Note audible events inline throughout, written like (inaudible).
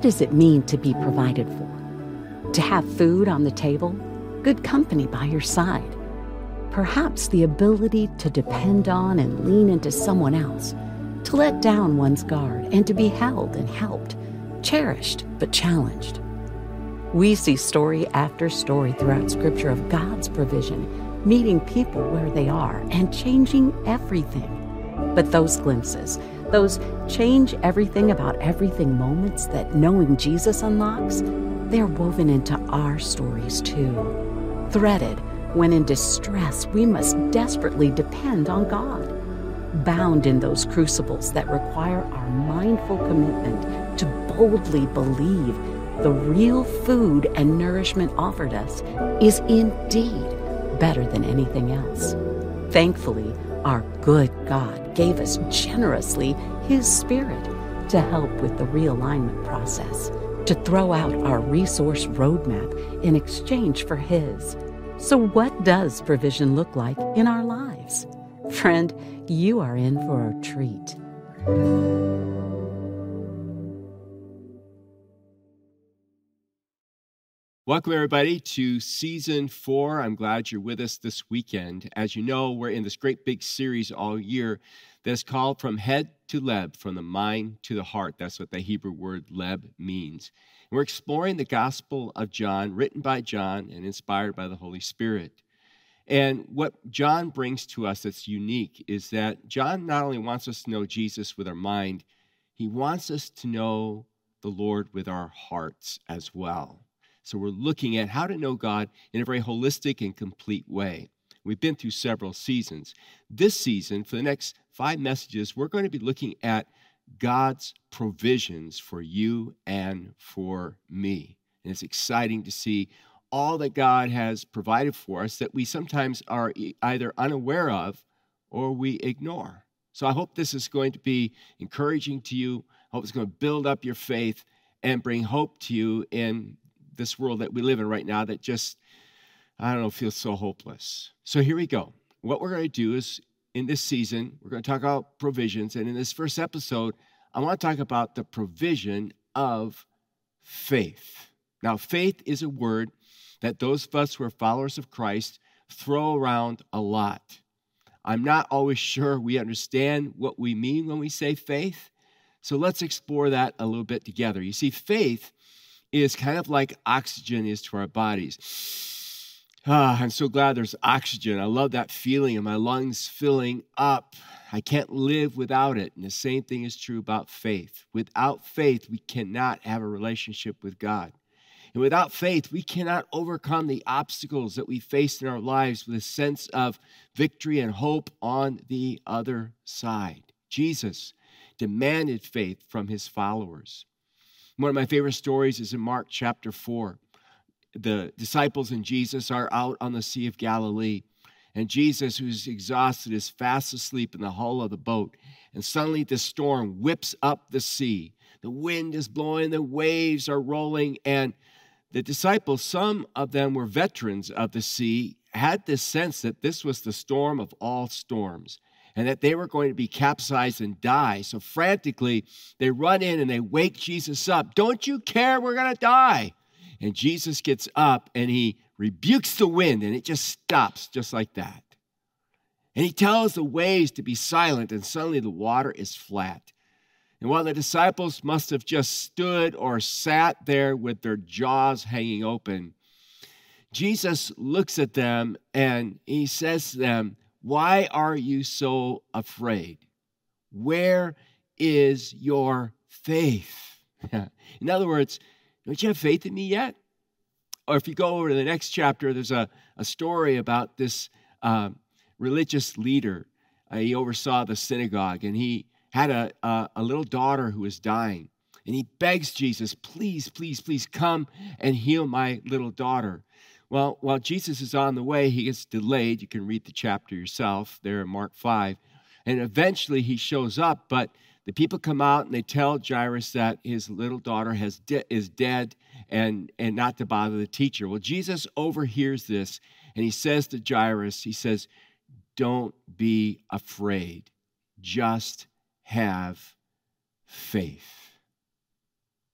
What does it mean to be provided for? To have food on the table, good company by your side, perhaps the ability to depend on and lean into someone else, to let down one's guard and to be held and helped, cherished but challenged. We see story after story throughout Scripture of God's provision, meeting people where they are and changing everything. But those glimpses, those change everything about everything moments that knowing Jesus unlocks, they're woven into our stories too. Threaded, when in distress, we must desperately depend on God. Bound in those crucibles that require our mindful commitment to boldly believe the real food and nourishment offered us is indeed better than anything else. Thankfully, our good God gave us generously His Spirit to help with the realignment process, to throw out our resource roadmap in exchange for His. So, what does provision look like in our lives? Friend, you are in for a treat. Welcome, everybody, to season four. I'm glad you're with us this weekend. As you know, we're in this great big series all year that's called From Head to Leb, from the mind to the heart. That's what the Hebrew word leb means. And we're exploring the Gospel of John, written by John and inspired by the Holy Spirit. And what John brings to us that's unique is that John not only wants us to know Jesus with our mind, he wants us to know the Lord with our hearts as well. So we're looking at how to know God in a very holistic and complete way. We've been through several seasons. This season, for the next five messages, we're going to be looking at God's provisions for you and for me. And it's exciting to see all that God has provided for us that we sometimes are either unaware of or we ignore. So I hope this is going to be encouraging to you. I hope it's going to build up your faith and bring hope to you in this world that we live in right now that just, I don't know, feels so hopeless. So here we go. What we're going to do is in this season, we're going to talk about provisions. And in this first episode, I want to talk about the provision of faith. Now, faith is a word that those of us who are followers of Christ throw around a lot. I'm not always sure we understand what we mean when we say faith. So let's explore that a little bit together. You see, faith is kind of like oxygen is to our bodies. Ah, I'm so glad there's oxygen. I love that feeling of my lungs filling up. I can't live without it. And the same thing is true about faith. Without faith, we cannot have a relationship with God. And without faith, we cannot overcome the obstacles that we face in our lives with a sense of victory and hope on the other side. Jesus demanded faith from his followers. One of my favorite stories is in Mark chapter 4. The disciples and Jesus are out on the Sea of Galilee, and Jesus, who's exhausted, is fast asleep in the hull of the boat. And suddenly the storm whips up the sea. The wind is blowing, the waves are rolling, and the disciples, some of them were veterans of the sea, had this sense that this was the storm of all storms and that they were going to be capsized and die. So frantically, they run in and they wake Jesus up. Don't you care? We're going to die. And Jesus gets up and he rebukes the wind and it just stops just like that. And he tells the waves to be silent, and suddenly the water is flat. And while the disciples must have just stood or sat there with their jaws hanging open, Jesus looks at them and he says to them, why are you so afraid? Where is your faith? (laughs) in other words, don't you have faith in me yet? Or if you go over to the next chapter, there's a, a story about this uh, religious leader. Uh, he oversaw the synagogue and he had a, a, a little daughter who was dying. And he begs Jesus, please, please, please come and heal my little daughter. Well, while Jesus is on the way, he gets delayed. You can read the chapter yourself there in Mark 5. And eventually he shows up, but the people come out and they tell Jairus that his little daughter has de- is dead and, and not to bother the teacher. Well, Jesus overhears this and he says to Jairus, he says, Don't be afraid, just have faith.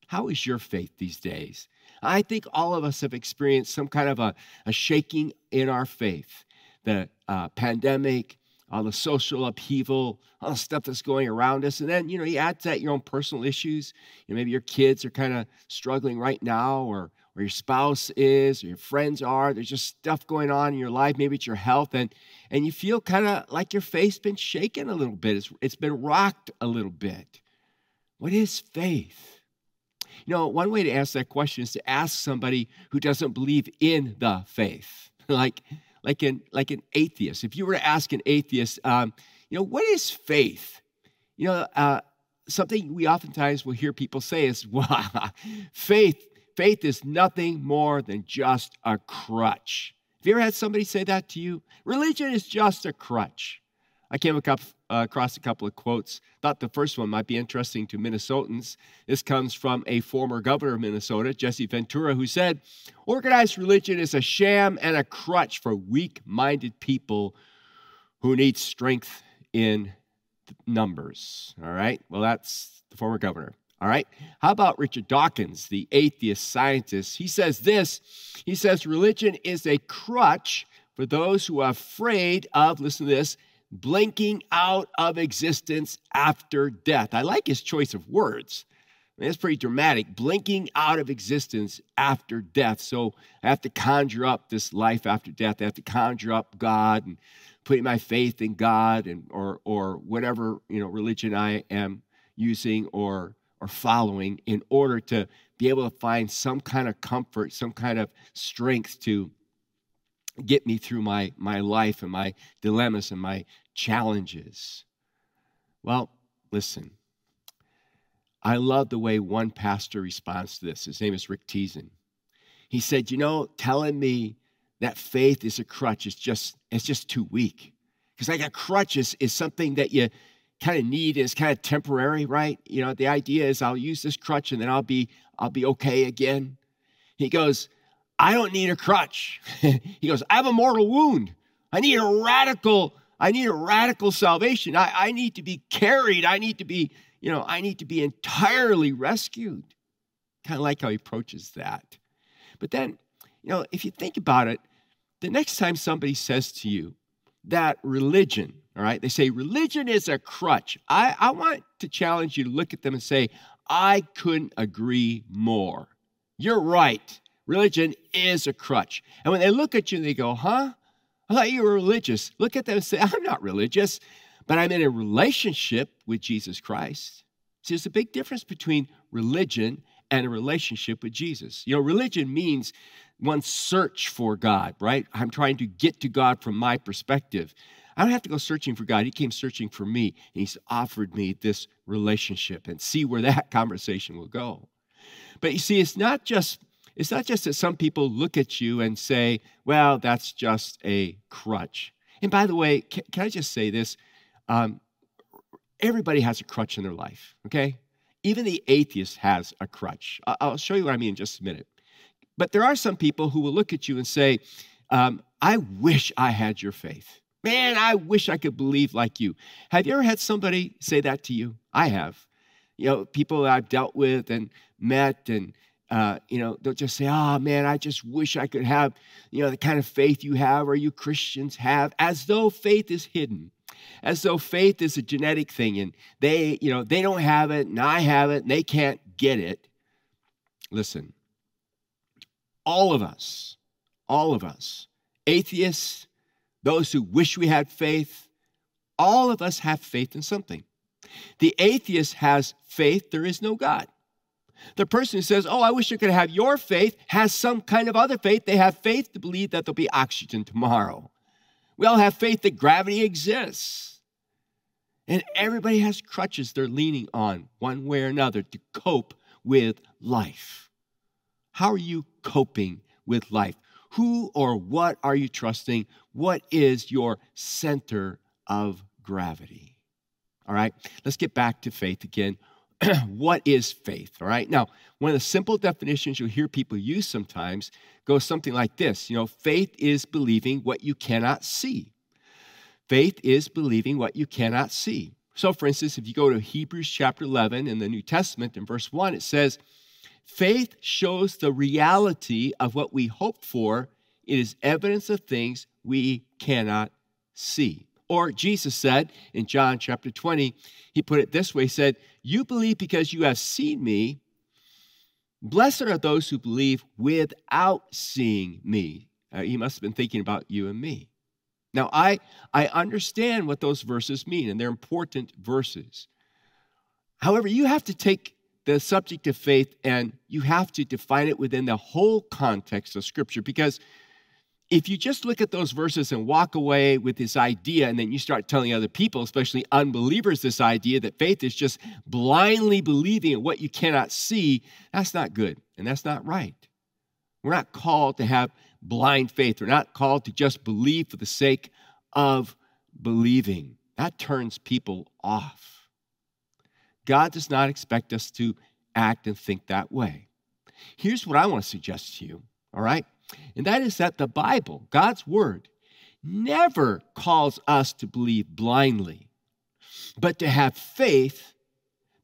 How is your faith these days? I think all of us have experienced some kind of a, a shaking in our faith. The uh, pandemic, all the social upheaval, all the stuff that's going around us. And then, you know, you add to that your own personal issues. You know, maybe your kids are kind of struggling right now, or, or your spouse is, or your friends are. There's just stuff going on in your life. Maybe it's your health. And, and you feel kind of like your faith's been shaken a little bit, it's, it's been rocked a little bit. What is faith? You know, one way to ask that question is to ask somebody who doesn't believe in the faith, (laughs) like, like, an, like an atheist. If you were to ask an atheist, um, you know, what is faith? You know, uh, something we oftentimes will hear people say is, (laughs) well, faith, faith is nothing more than just a crutch. Have you ever had somebody say that to you? Religion is just a crutch. I came uh, across a couple of quotes. Thought the first one might be interesting to Minnesotans. This comes from a former governor of Minnesota, Jesse Ventura, who said, Organized religion is a sham and a crutch for weak minded people who need strength in numbers. All right? Well, that's the former governor. All right. How about Richard Dawkins, the atheist scientist? He says this He says, religion is a crutch for those who are afraid of, listen to this, blinking out of existence after death. I like his choice of words. I mean, it's pretty dramatic. Blinking out of existence after death. So I have to conjure up this life after death. I have to conjure up God and putting my faith in God and or or whatever you know religion I am using or or following in order to be able to find some kind of comfort, some kind of strength to get me through my, my life and my dilemmas and my challenges. Well, listen, I love the way one pastor responds to this. His name is Rick Teason. He said, You know, telling me that faith is a crutch is just, it's just too weak. Because like a crutch is, is something that you kind of need is kind of temporary, right? You know, the idea is I'll use this crutch and then I'll be I'll be okay again. He goes, I don't need a crutch. (laughs) he goes, I have a mortal wound. I need a radical, I need a radical salvation. I, I need to be carried. I need to be, you know, I need to be entirely rescued. Kind of like how he approaches that. But then, you know, if you think about it, the next time somebody says to you that religion, all right, they say religion is a crutch. I, I want to challenge you to look at them and say, I couldn't agree more. You're right. Religion is a crutch. And when they look at you, they go, huh? I thought you were religious. Look at them and say, I'm not religious, but I'm in a relationship with Jesus Christ. See, there's a big difference between religion and a relationship with Jesus. You know, religion means one search for God, right? I'm trying to get to God from my perspective. I don't have to go searching for God. He came searching for me, and He's offered me this relationship and see where that (laughs) conversation will go. But you see, it's not just it's not just that some people look at you and say, well, that's just a crutch. And by the way, can, can I just say this? Um, everybody has a crutch in their life, okay? Even the atheist has a crutch. I'll show you what I mean in just a minute. But there are some people who will look at you and say, um, I wish I had your faith. Man, I wish I could believe like you. Have you ever had somebody say that to you? I have. You know, people I've dealt with and met and uh, you know, they'll just say, oh man, I just wish I could have, you know, the kind of faith you have or you Christians have, as though faith is hidden, as though faith is a genetic thing and they, you know, they don't have it and I have it and they can't get it. Listen, all of us, all of us, atheists, those who wish we had faith, all of us have faith in something. The atheist has faith there is no God. The person who says, Oh, I wish I could have your faith, has some kind of other faith. They have faith to believe that there'll be oxygen tomorrow. We all have faith that gravity exists. And everybody has crutches they're leaning on, one way or another, to cope with life. How are you coping with life? Who or what are you trusting? What is your center of gravity? All right, let's get back to faith again. (clears throat) what is faith? All right. Now, one of the simple definitions you'll hear people use sometimes goes something like this You know, faith is believing what you cannot see. Faith is believing what you cannot see. So, for instance, if you go to Hebrews chapter 11 in the New Testament in verse 1, it says, Faith shows the reality of what we hope for. It is evidence of things we cannot see. Or Jesus said in John chapter 20, he put it this way he said, You believe because you have seen me. Blessed are those who believe without seeing me. Uh, he must have been thinking about you and me. Now, I, I understand what those verses mean, and they're important verses. However, you have to take the subject of faith and you have to define it within the whole context of Scripture because if you just look at those verses and walk away with this idea, and then you start telling other people, especially unbelievers, this idea that faith is just blindly believing in what you cannot see, that's not good and that's not right. We're not called to have blind faith. We're not called to just believe for the sake of believing. That turns people off. God does not expect us to act and think that way. Here's what I want to suggest to you, all right? And that is that the Bible, God's Word, never calls us to believe blindly, but to have faith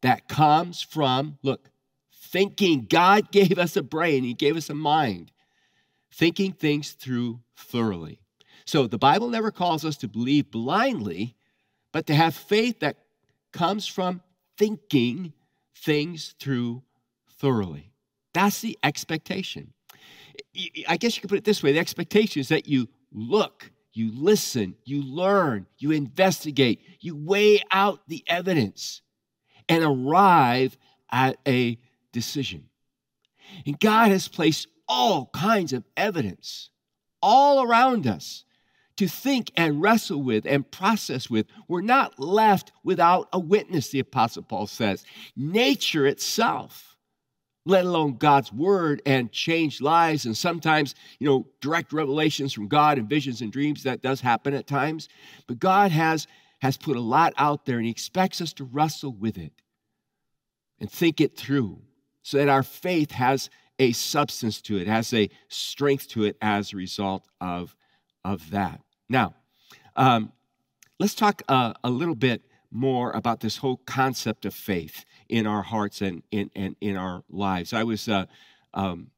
that comes from, look, thinking. God gave us a brain, He gave us a mind, thinking things through thoroughly. So the Bible never calls us to believe blindly, but to have faith that comes from thinking things through thoroughly. That's the expectation. I guess you could put it this way the expectation is that you look, you listen, you learn, you investigate, you weigh out the evidence and arrive at a decision. And God has placed all kinds of evidence all around us to think and wrestle with and process with. We're not left without a witness, the Apostle Paul says. Nature itself let alone God's word and change lives. And sometimes, you know, direct revelations from God and visions and dreams, that does happen at times. But God has, has put a lot out there and He expects us to wrestle with it and think it through so that our faith has a substance to it, has a strength to it as a result of, of that. Now, um, let's talk uh, a little bit more about this whole concept of faith in our hearts and in, and in our lives. I was uh, um,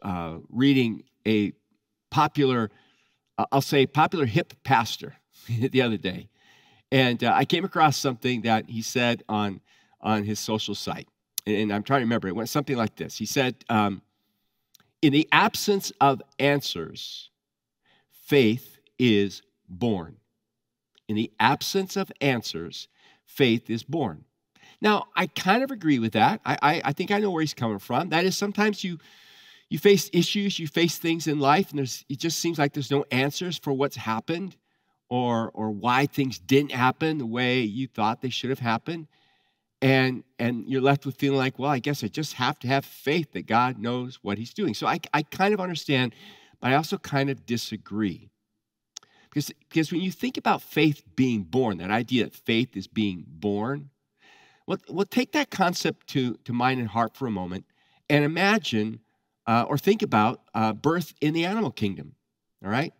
uh, reading a popular, uh, I'll say, popular hip pastor (laughs) the other day, and uh, I came across something that he said on on his social site, and I'm trying to remember. It went something like this. He said, um, "In the absence of answers, faith is born." In the absence of answers, faith is born. Now, I kind of agree with that. I, I, I, think I know where he's coming from. That is, sometimes you you face issues, you face things in life, and there's it just seems like there's no answers for what's happened or or why things didn't happen the way you thought they should have happened. And and you're left with feeling like, well, I guess I just have to have faith that God knows what he's doing. So I, I kind of understand, but I also kind of disagree. Because, because when you think about faith being born, that idea that faith is being born, well, well take that concept to, to mind and heart for a moment and imagine uh, or think about uh, birth in the animal kingdom. All right?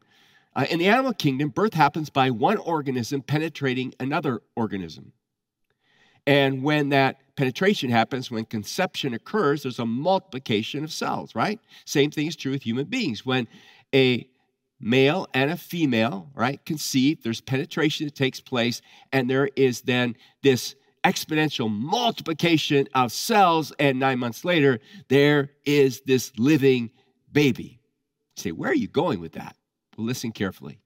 Uh, in the animal kingdom, birth happens by one organism penetrating another organism. And when that penetration happens, when conception occurs, there's a multiplication of cells, right? Same thing is true with human beings. When a male and a female, right, conceive, there's penetration that takes place, and there is then this exponential multiplication of cells, and nine months later, there is this living baby. You say, where are you going with that? Well, listen carefully.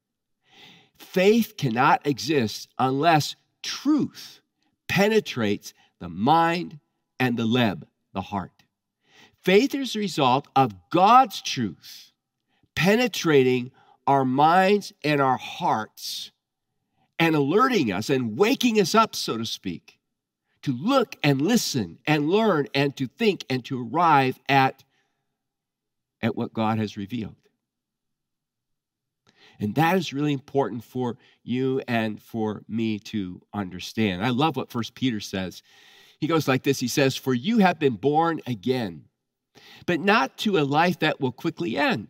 Faith cannot exist unless truth penetrates the mind and the leb, the heart. Faith is the result of God's truth penetrating our minds and our hearts and alerting us and waking us up, so to speak, to look and listen and learn and to think and to arrive at, at what God has revealed. And that is really important for you and for me to understand. I love what First Peter says. He goes like this He says, For you have been born again, but not to a life that will quickly end.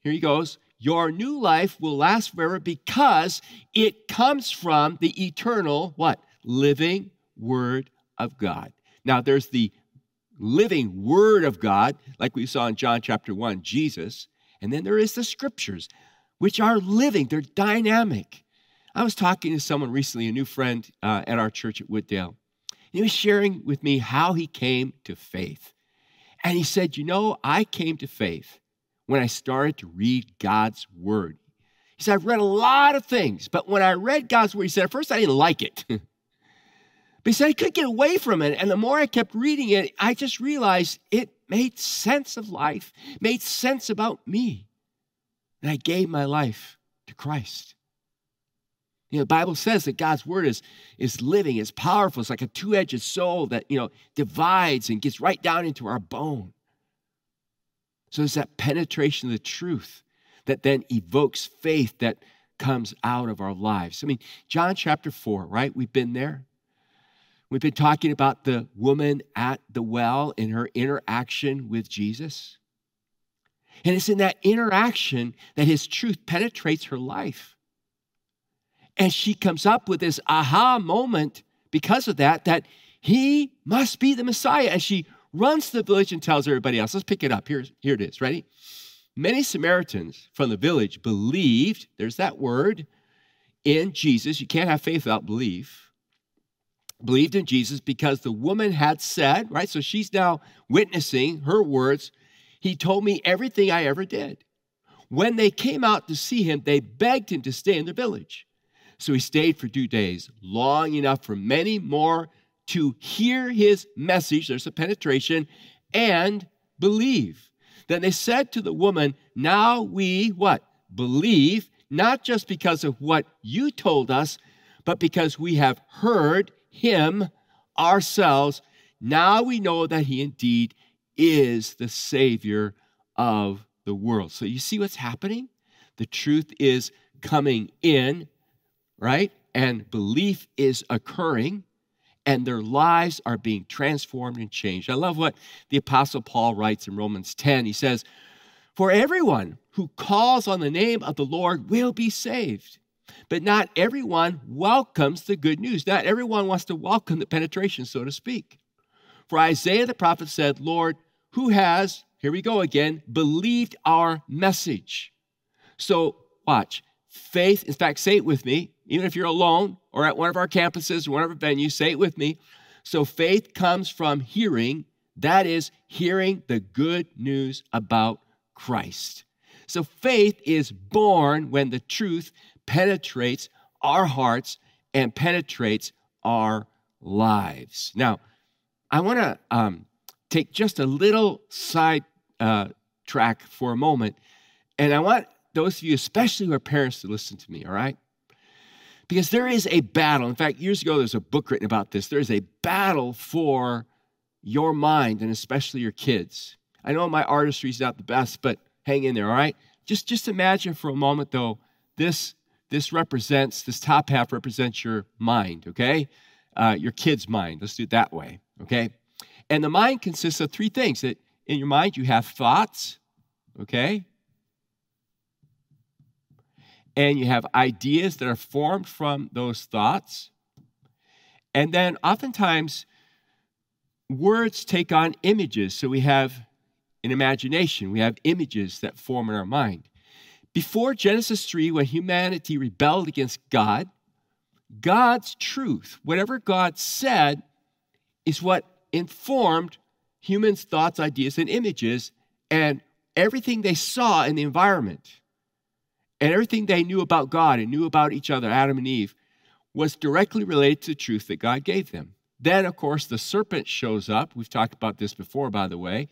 Here he goes your new life will last forever because it comes from the eternal, what? Living Word of God. Now, there's the living Word of God, like we saw in John chapter 1, Jesus. And then there is the scriptures, which are living, they're dynamic. I was talking to someone recently, a new friend uh, at our church at Wooddale. He was sharing with me how he came to faith. And he said, You know, I came to faith when I started to read God's word. He said, I've read a lot of things, but when I read God's word, he said, at first I didn't like it. (laughs) but he said, I couldn't get away from it. And the more I kept reading it, I just realized it made sense of life, made sense about me. And I gave my life to Christ. You know, the Bible says that God's word is, is living, it's powerful. It's like a two-edged sword that, you know, divides and gets right down into our bone. So it's that penetration of the truth that then evokes faith that comes out of our lives. I mean, John chapter 4, right? We've been there. We've been talking about the woman at the well in her interaction with Jesus. And it's in that interaction that his truth penetrates her life. And she comes up with this aha moment because of that, that he must be the Messiah. And she runs to the village and tells everybody else. Let's pick it up. Here, here it is. Ready? Many Samaritans from the village believed, there's that word, in Jesus. You can't have faith without belief. Believed in Jesus because the woman had said, right? So she's now witnessing her words. He told me everything I ever did. When they came out to see him, they begged him to stay in the village. So he stayed for two days, long enough for many more to hear his message, there's a penetration, and believe. Then they said to the woman, Now we what? Believe, not just because of what you told us, but because we have heard him ourselves. Now we know that he indeed is the Savior of the world. So you see what's happening? The truth is coming in right? And belief is occurring and their lives are being transformed and changed. I love what the Apostle Paul writes in Romans 10. He says, For everyone who calls on the name of the Lord will be saved. But not everyone welcomes the good news. Not everyone wants to welcome the penetration, so to speak. For Isaiah the prophet said, Lord, who has, here we go again, believed our message? So watch. Faith, in fact, say it with me even if you're alone or at one of our campuses or one of our venues, say it with me. So faith comes from hearing, that is, hearing the good news about Christ. So faith is born when the truth penetrates our hearts and penetrates our lives. Now, I want to um, take just a little side uh, track for a moment, and I want those of you, especially who are parents, to listen to me, all right? Because there is a battle. In fact, years ago, there's a book written about this. There's a battle for your mind and especially your kids. I know my artistry is not the best, but hang in there, all right? Just, just imagine for a moment, though, this, this represents, this top half represents your mind, okay? Uh, your kid's mind. Let's do it that way, okay? And the mind consists of three things. That in your mind, you have thoughts, okay? and you have ideas that are formed from those thoughts. And then oftentimes, words take on images. So we have an imagination, we have images that form in our mind. Before Genesis 3, when humanity rebelled against God, God's truth, whatever God said, is what informed humans' thoughts, ideas, and images, and everything they saw in the environment and everything they knew about God and knew about each other, Adam and Eve, was directly related to the truth that God gave them. Then, of course, the serpent shows up. We've talked about this before, by the way,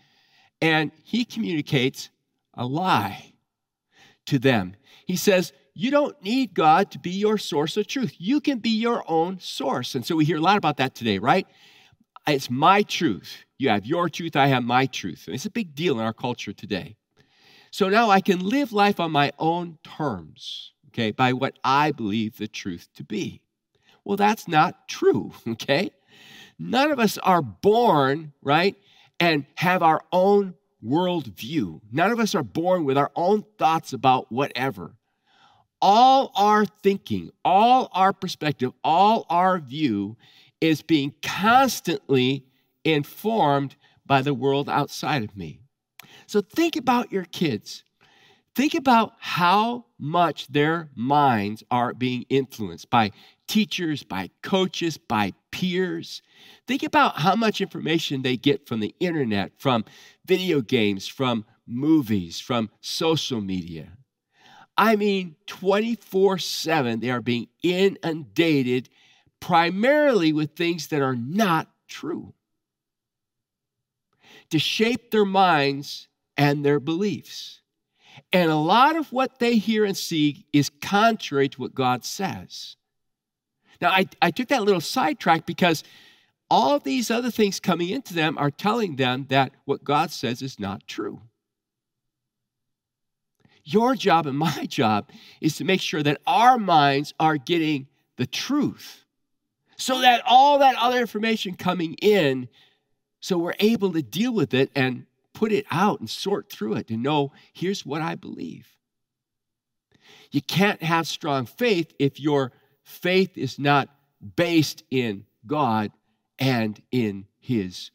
and he communicates a lie to them. He says, You don't need God to be your source of truth. You can be your own source. And so we hear a lot about that today, right? It's my truth. You have your truth, I have my truth. And it's a big deal in our culture today. So now I can live life on my own terms, okay, by what I believe the truth to be. Well, that's not true, (laughs) okay? None of us are born, right, and have our own worldview. None of us are born with our own thoughts about whatever. All our thinking, all our perspective, all our view is being constantly informed by the world outside of me. So think about your kids. Think about how much their minds are being influenced by teachers, by coaches, by peers. Think about how much information they get from the internet, from video games, from movies, from social media. I mean, 24 7, they are being inundated primarily with things that are not true to shape their minds and their beliefs. And a lot of what they hear and see is contrary to what God says. Now, I, I took that little sidetrack because all these other things coming into them are telling them that what God says is not true. Your job and my (laughs) job is to make sure that our minds are getting the truth so that all that other information coming in, so we're able to deal with it and put it out and sort through it and know here's what I believe. You can't have strong faith if your faith is not based in God and in His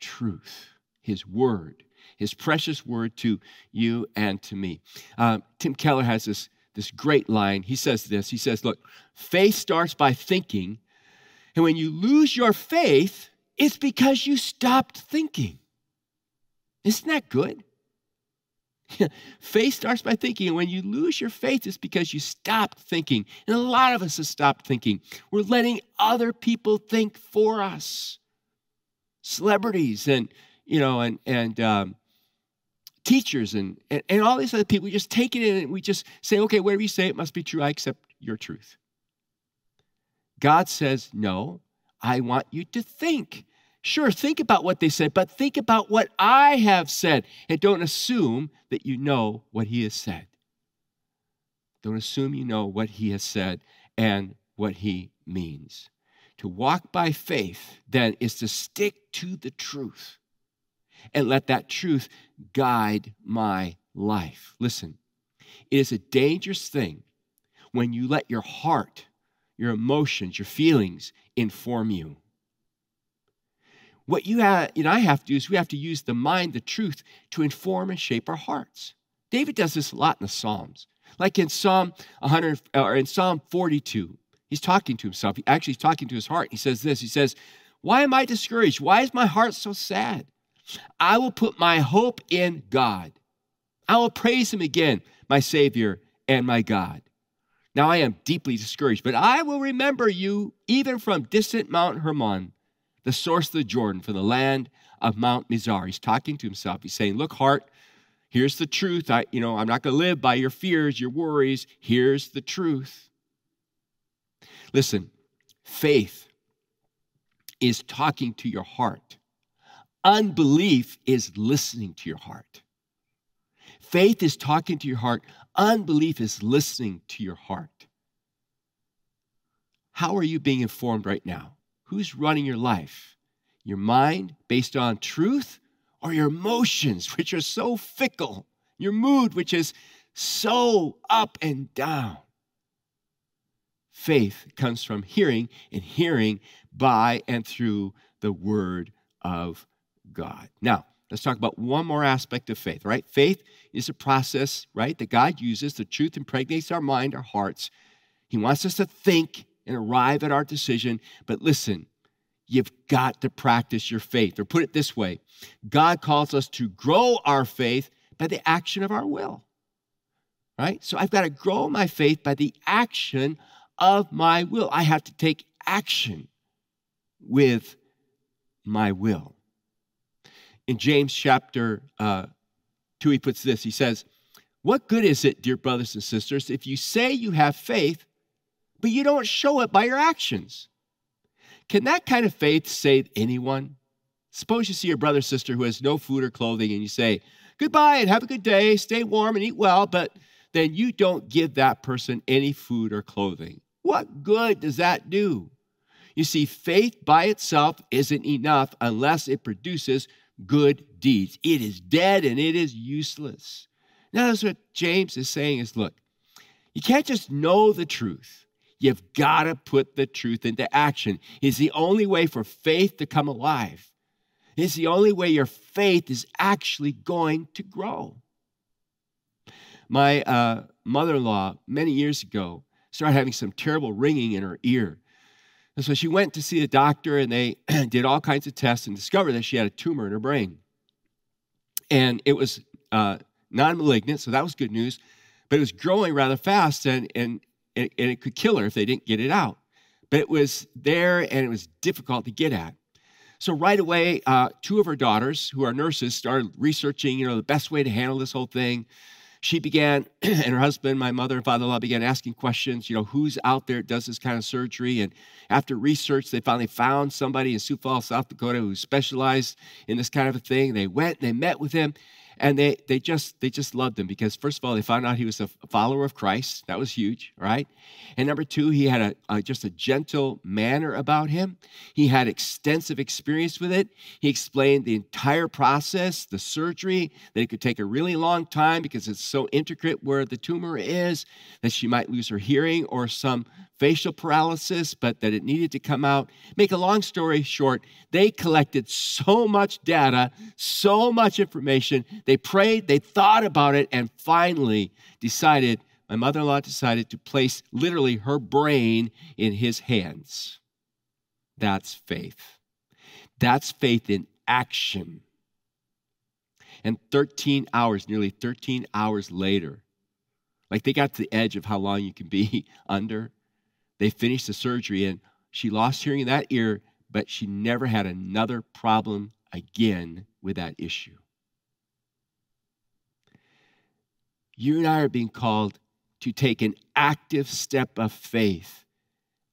truth, His word, His precious word to you and to me. Um, Tim Keller has this, this great line. He says this He says, Look, faith starts by thinking, and when you lose your faith, it's because you stopped thinking. Isn't that good? (laughs) faith starts by thinking, and when you lose your faith, it's because you stopped thinking. And a lot of us have stopped thinking. We're letting other people think for us. Celebrities and you know, and and um, teachers and, and and all these other people. We just take it in and we just say, okay, whatever you say, it must be true. I accept your truth. God says, no. I want you to think. Sure, think about what they said, but think about what I have said. And don't assume that you know what he has said. Don't assume you know what he has said and what he means. To walk by faith, then, is to stick to the truth and let that truth guide my life. Listen, it is a dangerous thing when you let your heart, your emotions, your feelings inform you. What you, have, and I have to do is we have to use the mind, the truth, to inform and shape our hearts. David does this a lot in the Psalms. Like in Psalm 100 or in Psalm 42, he's talking to himself. He actually he's talking to his heart. He says this. He says, "Why am I discouraged? Why is my heart so sad? I will put my hope in God. I will praise him again, my Savior and my God. Now I am deeply discouraged, but I will remember you even from distant Mount Hermon the source of the Jordan, from the land of Mount Mizar. He's talking to himself. He's saying, Look, heart, here's the truth. I, you know, I'm not going to live by your fears, your worries. Here's the truth. Listen, faith is talking to your heart. Unbelief is listening to your heart. Faith is talking to your heart. Unbelief is listening to your heart. How are you being informed right now? Who's running your life? Your mind based on truth or your emotions, (laughs) which are so fickle? Your mood, which is so up and down? Faith comes from hearing, and hearing by and through the Word of God. Now, let's talk about one more aspect of faith, right? Faith is a process, right, that God uses. The truth impregnates our mind, our hearts. He wants us to think and arrive at our decision. But listen, you've got to practice your faith. Or put it this way God calls us to grow our faith by the action of our will. Right? So I've got to grow my faith by the action of my will. I have to take action with my will. In James chapter uh, 2, he puts this He says, What good is it, dear brothers and sisters, if you say you have faith, but you don't show it by your actions. Can that kind of faith save anyone? Suppose you see your brother sister who has no food or clothing and you say, Goodbye and have a good day, stay warm and eat well, but then you don't give that person any food or clothing. What good does that do? You see, faith by itself isn't enough unless it produces good deeds. It is dead and it is useless. Now, that's what James is saying is look, you can't just know the truth. You've got to put the truth into action. It's the only way for faith to come alive. It's the only way your faith is actually going to grow. My uh, mother in law, many years ago, started having some terrible ringing in her ear. And so she went to see a doctor, and they (clears throat) did all kinds of tests and discovered that she had a tumor in her brain. And it was uh, non malignant, so that was good news. But it was growing rather fast, and, and, and it could kill her if they didn't get it out. But it was there, and it was difficult to get at. So right away, uh, two of her daughters, who are nurses, started researching, you know, the best way to handle this whole thing. She began, (clears throat) and her husband, my mother and father-in-law, began asking questions. You know, who's out there does this kind of surgery? And after research, they finally found somebody in Sioux Falls, South Dakota, who specialized in this kind of a thing. They went, they met with him, and they they just they just loved him because first of all they found out he was a follower of christ. That was huge right? And number two he had a, a, just a gentle manner about him. He had extensive experience with it. He explained the entire process the surgery that it could take a really long time because it's so intricate where the tumor is that she might lose her hearing or some facial paralysis, but that it needed to come out. Make a long story short, they collected so much data, so much information. They prayed, they thought about it, and finally decided, my mother in law decided to place literally her brain in his hands. That's faith. That's faith in action. And 13 hours, nearly 13 hours later, like they got to the edge of how long you can be (laughs) under they finished the surgery and she lost hearing in that ear, but she never had another problem again with that issue. You and I are being called to take an active step of faith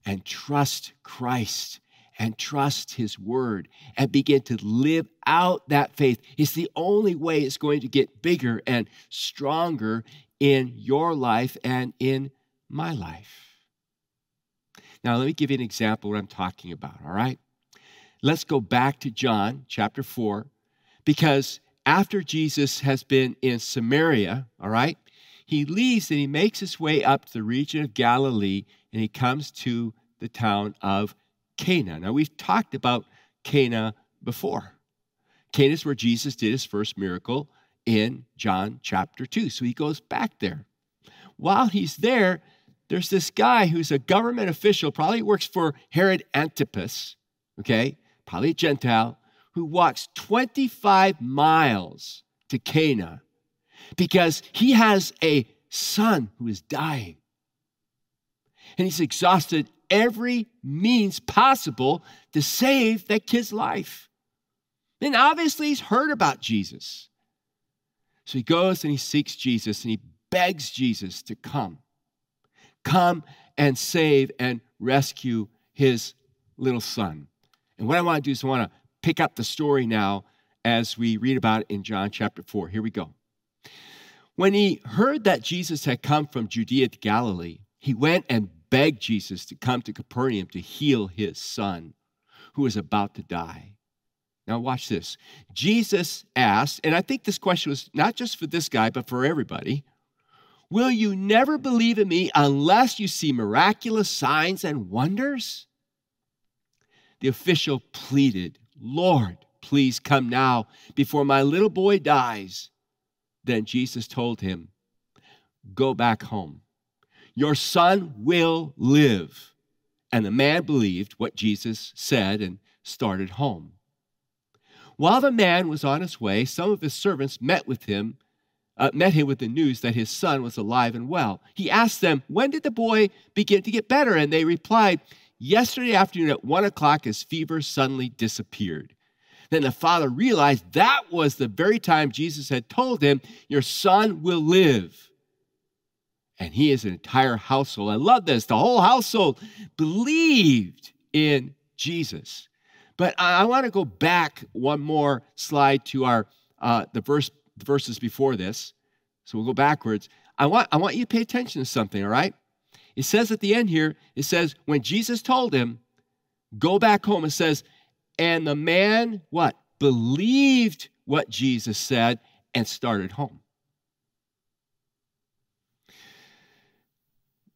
and trust Christ and trust His Word and begin to live out that faith. It's the only way it's going to get bigger and stronger in your life and in my life. Now, let me give you an example of what I'm talking about, all right? Let's go back to John chapter 4, because after Jesus has been in Samaria, all right, he leaves and he makes his way up to the region of Galilee and he comes to the town of Cana. Now, we've talked about Cana before. Cana is where Jesus did his first miracle in John chapter 2. So he goes back there. While he's there, there's this guy who's a government official, probably works for Herod Antipas, okay, probably a Gentile, who walks 25 miles to Cana because he has a son who is dying. And he's exhausted every means possible to save that kid's life. And obviously, he's heard about Jesus. So he goes and he seeks Jesus and he begs Jesus to come come and save and rescue his little son. And what I want to do is I want to pick up the story now as we read about it in John chapter 4. Here we go. When he heard that Jesus had come from Judea to Galilee, he went and begged Jesus to come to Capernaum to heal his son, who was about to die. Now, watch this. Jesus asked, and I think this question was not just for this guy, but for everybody Will you never believe in me unless you see miraculous signs and wonders? The official pleaded, Lord, please come now before my little boy dies. Then Jesus told him, Go back home. Your son will live. And the man believed what Jesus said and started home. While the man was on his way, some of his servants met with him uh, met him with the news that his son was alive and well. He asked them, When did the boy begin to get better? And they replied, Yesterday afternoon at one o'clock, his fever suddenly disappeared. Then the father realized that was the very time Jesus had told him, Your son will live. And he is an entire household. I love this. The whole household believed in Jesus. But I, want to go back one more slide to our uh, the verse the verses before this. So we'll go backwards. I want, I want you to pay attention to something, all right? It says at the end here, it says, when Jesus told him, go back home, it says, and the man, what? Believed what Jesus said and started home.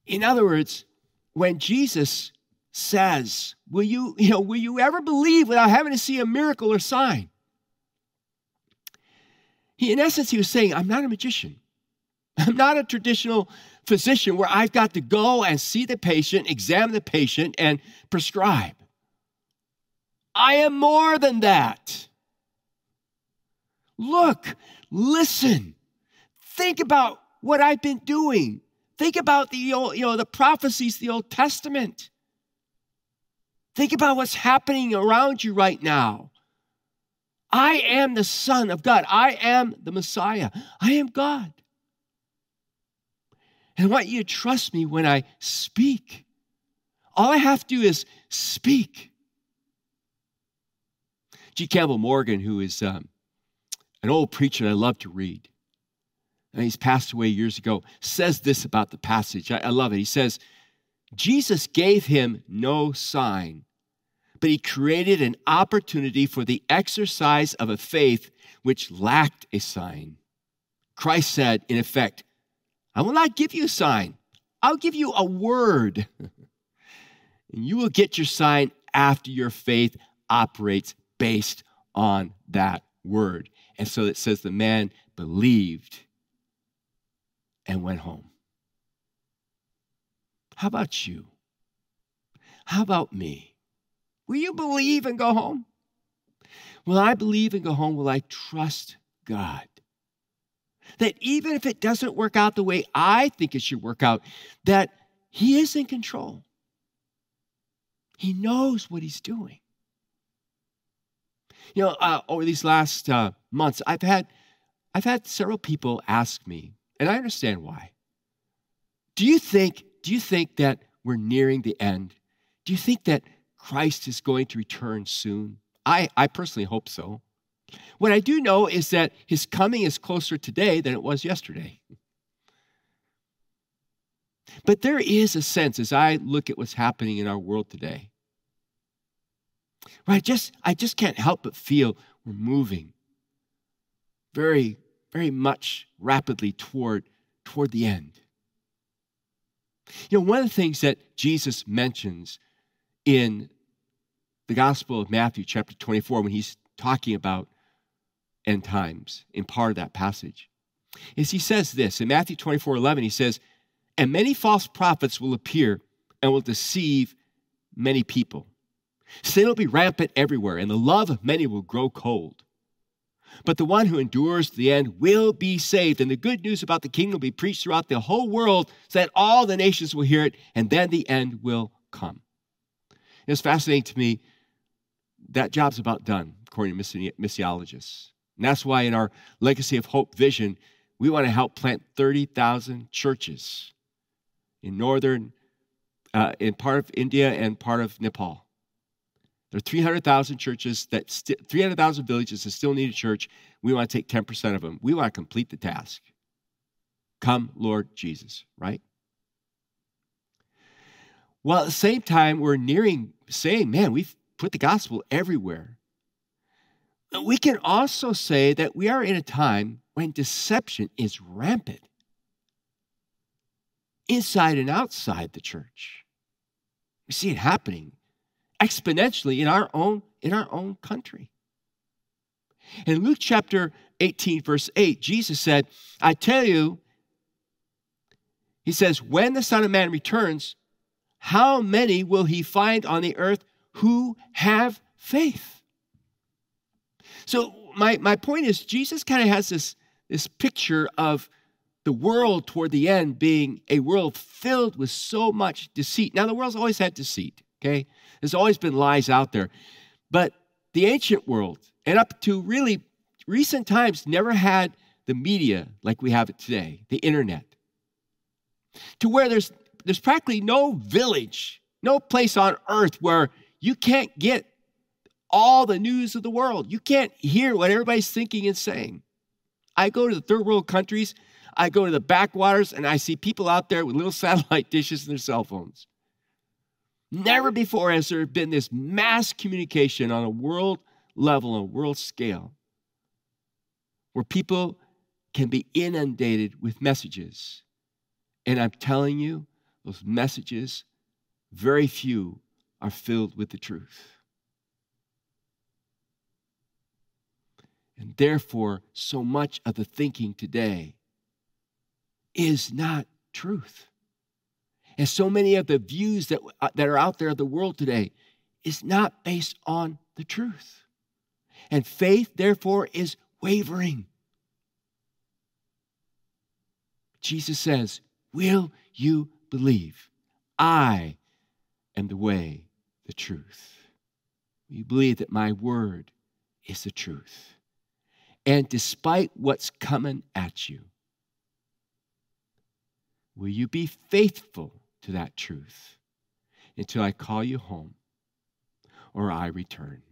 In other words, when Jesus says, Will you, you know, will you ever believe without having to see a miracle or sign? He, in essence, he was saying, I'm not a magician. (laughs) I'm not a traditional physician where I've got to go and see the patient, examine the patient, and prescribe. I am more than that. Look, listen, think about what I've been doing. Think about the you know the prophecies, the Old Testament. Think about what's happening around you right now. I am the Son of God. I am the Messiah. I am God. And I want you to trust me when I speak. All I have to do is speak. G. Campbell Morgan, who is um, an old preacher that I love to read, and he's passed away years ago, says this about the passage. I, I love it. He says, Jesus gave him no sign, but he created an opportunity for the exercise of a faith which lacked a sign. Christ said, in effect, I will not give you a sign, I'll give you a word. (laughs) and you will get your sign after your faith operates based on that word. And so it says the man believed and went home. How about you? How about me? Will you believe and go home? Will I believe and go home? Will I trust God? That even if it doesn't work out the way I think it should work out, that He is in control. He knows what He's doing. You know, uh, over these last uh, months, I've had I've had several people ask me, and I understand why. Do you think do you think that we're nearing the end? Do you think that Christ is going to return soon? I, I personally hope so. What I do know is that his coming is closer today than it was yesterday. But there is a sense as I look at what's happening in our world today. Right? Just I just can't help but feel we're moving very, very much rapidly toward, toward the end. You know, one of the things that Jesus mentions in the Gospel of Matthew, chapter 24, when he's talking about end times in part of that passage is he says this in Matthew 24 11, he says, And many false prophets will appear and will deceive many people. Sin will be rampant everywhere, and the love of many will grow cold. But the one who endures to the end will be saved. And the good news about the kingdom will be preached throughout the whole world so that all the nations will hear it, and then the end will come. It's fascinating to me. That job's about done, according to missiologists. And that's why in our Legacy of Hope vision, we want to help plant 30,000 churches in northern, uh, in part of India and part of Nepal. There are 300,000 churches that, st- 300,000 villages that still need a church. We want to take 10% of them. We want to complete the task. Come, Lord Jesus, right? Well, at the same time, we're nearing saying, man, we've put the gospel everywhere. We can also say that we are in a time when deception is rampant inside and outside the church. We see it happening exponentially in our own in our own country. In Luke chapter 18 verse 8, Jesus said, "I tell you, he says, when the Son of Man returns, how many will he find on the earth who have faith?" So my, my point is Jesus kind of has this, this picture of the world toward the end being a world filled with so much deceit. Now, the world's always had deceit, okay? There's always been lies out there. But the ancient world, and up to really recent times, never had the media like we have it today, the internet. To where there's there's practically no village, no place on earth where you can't get all the news of the world. You can't hear what everybody's thinking and saying. I go to the third world countries, I go to the backwaters, and I see people out there with little (laughs) satellite dishes and their cell phones. Never before has there been this mass communication on a world level, on a world scale, where people can be inundated with messages. And I'm telling you, those messages, very few are filled with the truth. And therefore, so much of the thinking today is not truth. And so many of the views that, uh, that are out there of the world today is not based on the truth. And faith, therefore, is wavering. Jesus says, Will you believe? I am the way, the truth. Will you believe that my word is the truth? And despite what's coming at you, will you be faithful to that truth until I call you home or I return?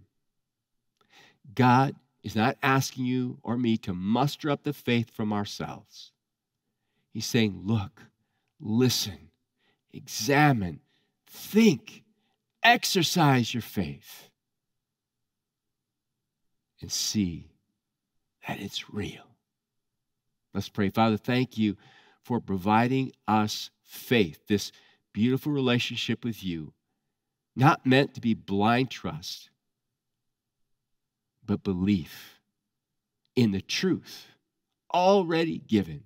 God is not asking you or me to muster up the faith from ourselves. He's saying, look, listen, examine, think, exercise your faith, and see that it's real. Let's pray. Father, thank you for providing us faith, this beautiful relationship with you, not meant to be blind trust, but belief in the truth already given.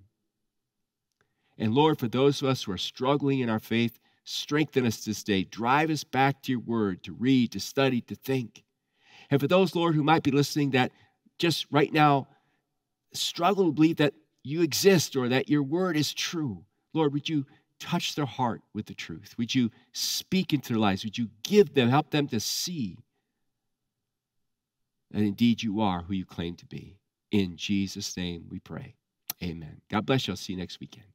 And Lord, for those of us who are struggling in our faith, strengthen us this day. Drive us back to your word to read, to study, to think. And for those, Lord, who might be listening that just right now struggle to believe that you exist or that your word is true, Lord, would you touch their heart with the truth? Would you speak into their lives? Would you give them, help them to see that indeed you are who you claim to be? In Jesus' name we pray. Amen. God bless you. I'll see you next weekend.